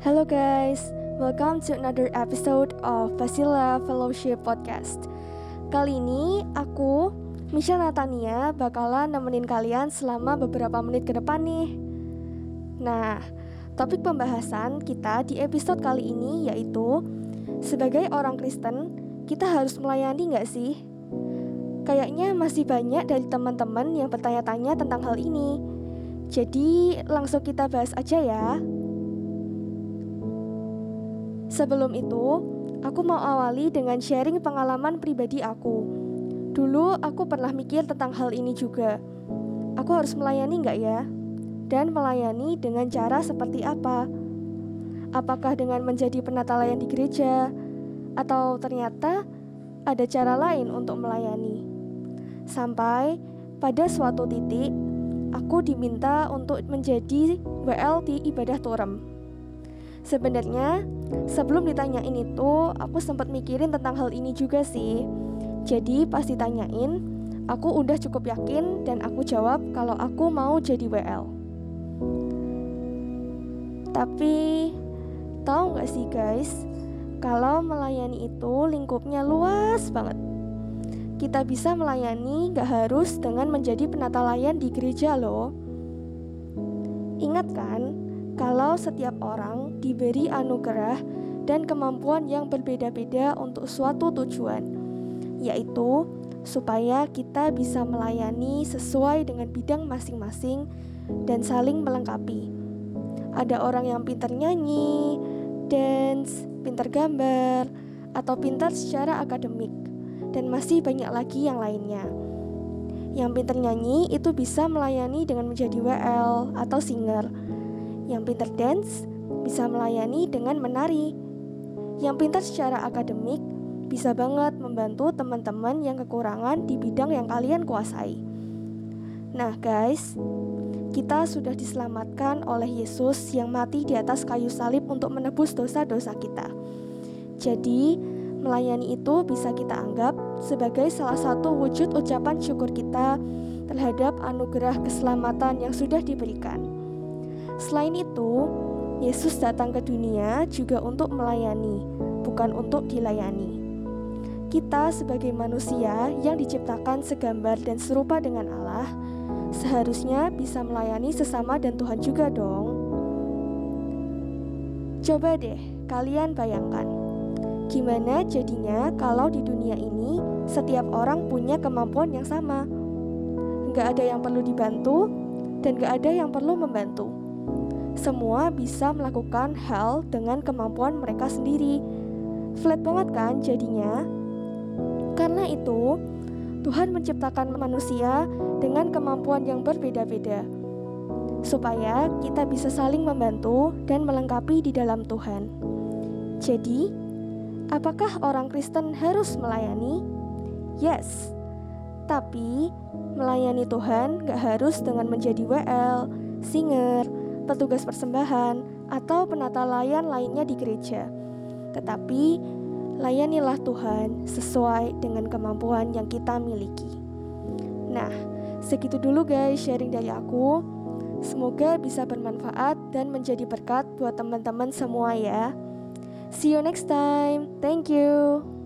Hello guys, welcome to another episode of Basila Fellowship Podcast. Kali ini aku, Misha Natania, bakalan nemenin kalian selama beberapa menit ke depan nih. Nah, topik pembahasan kita di episode kali ini yaitu sebagai orang Kristen, kita harus melayani nggak sih? Kayaknya masih banyak dari teman-teman yang bertanya-tanya tentang hal ini. Jadi, langsung kita bahas aja ya. Sebelum itu, aku mau awali dengan sharing pengalaman pribadi aku. Dulu aku pernah mikir tentang hal ini juga. Aku harus melayani nggak ya? Dan melayani dengan cara seperti apa? Apakah dengan menjadi penata layan di gereja? Atau ternyata ada cara lain untuk melayani? Sampai pada suatu titik, aku diminta untuk menjadi WL di ibadah Turem. Sebenarnya sebelum ditanyain itu aku sempat mikirin tentang hal ini juga sih. Jadi pas ditanyain, aku udah cukup yakin dan aku jawab kalau aku mau jadi WL. Tapi tahu nggak sih guys, kalau melayani itu lingkupnya luas banget. Kita bisa melayani gak harus dengan menjadi penata layan di gereja loh. Ingat kan, kalau setiap orang diberi anugerah dan kemampuan yang berbeda-beda untuk suatu tujuan, yaitu supaya kita bisa melayani sesuai dengan bidang masing-masing dan saling melengkapi. Ada orang yang pintar nyanyi, dance, pintar gambar, atau pintar secara akademik, dan masih banyak lagi yang lainnya. Yang pintar nyanyi itu bisa melayani dengan menjadi WL atau singer yang pintar dance bisa melayani dengan menari. Yang pintar secara akademik bisa banget membantu teman-teman yang kekurangan di bidang yang kalian kuasai. Nah, guys, kita sudah diselamatkan oleh Yesus yang mati di atas kayu salib untuk menebus dosa-dosa kita. Jadi, melayani itu bisa kita anggap sebagai salah satu wujud ucapan syukur kita terhadap anugerah keselamatan yang sudah diberikan. Selain itu, Yesus datang ke dunia juga untuk melayani, bukan untuk dilayani. Kita sebagai manusia yang diciptakan segambar dan serupa dengan Allah, seharusnya bisa melayani sesama dan Tuhan juga dong. Coba deh kalian bayangkan, gimana jadinya kalau di dunia ini setiap orang punya kemampuan yang sama. Gak ada yang perlu dibantu, dan gak ada yang perlu membantu semua bisa melakukan hal dengan kemampuan mereka sendiri. Flat banget kan jadinya? Karena itu, Tuhan menciptakan manusia dengan kemampuan yang berbeda-beda, supaya kita bisa saling membantu dan melengkapi di dalam Tuhan. Jadi, apakah orang Kristen harus melayani? Yes, tapi melayani Tuhan gak harus dengan menjadi WL, singer, petugas persembahan, atau penata layan lainnya di gereja. Tetapi, layanilah Tuhan sesuai dengan kemampuan yang kita miliki. Nah, segitu dulu guys sharing dari aku. Semoga bisa bermanfaat dan menjadi berkat buat teman-teman semua ya. See you next time. Thank you.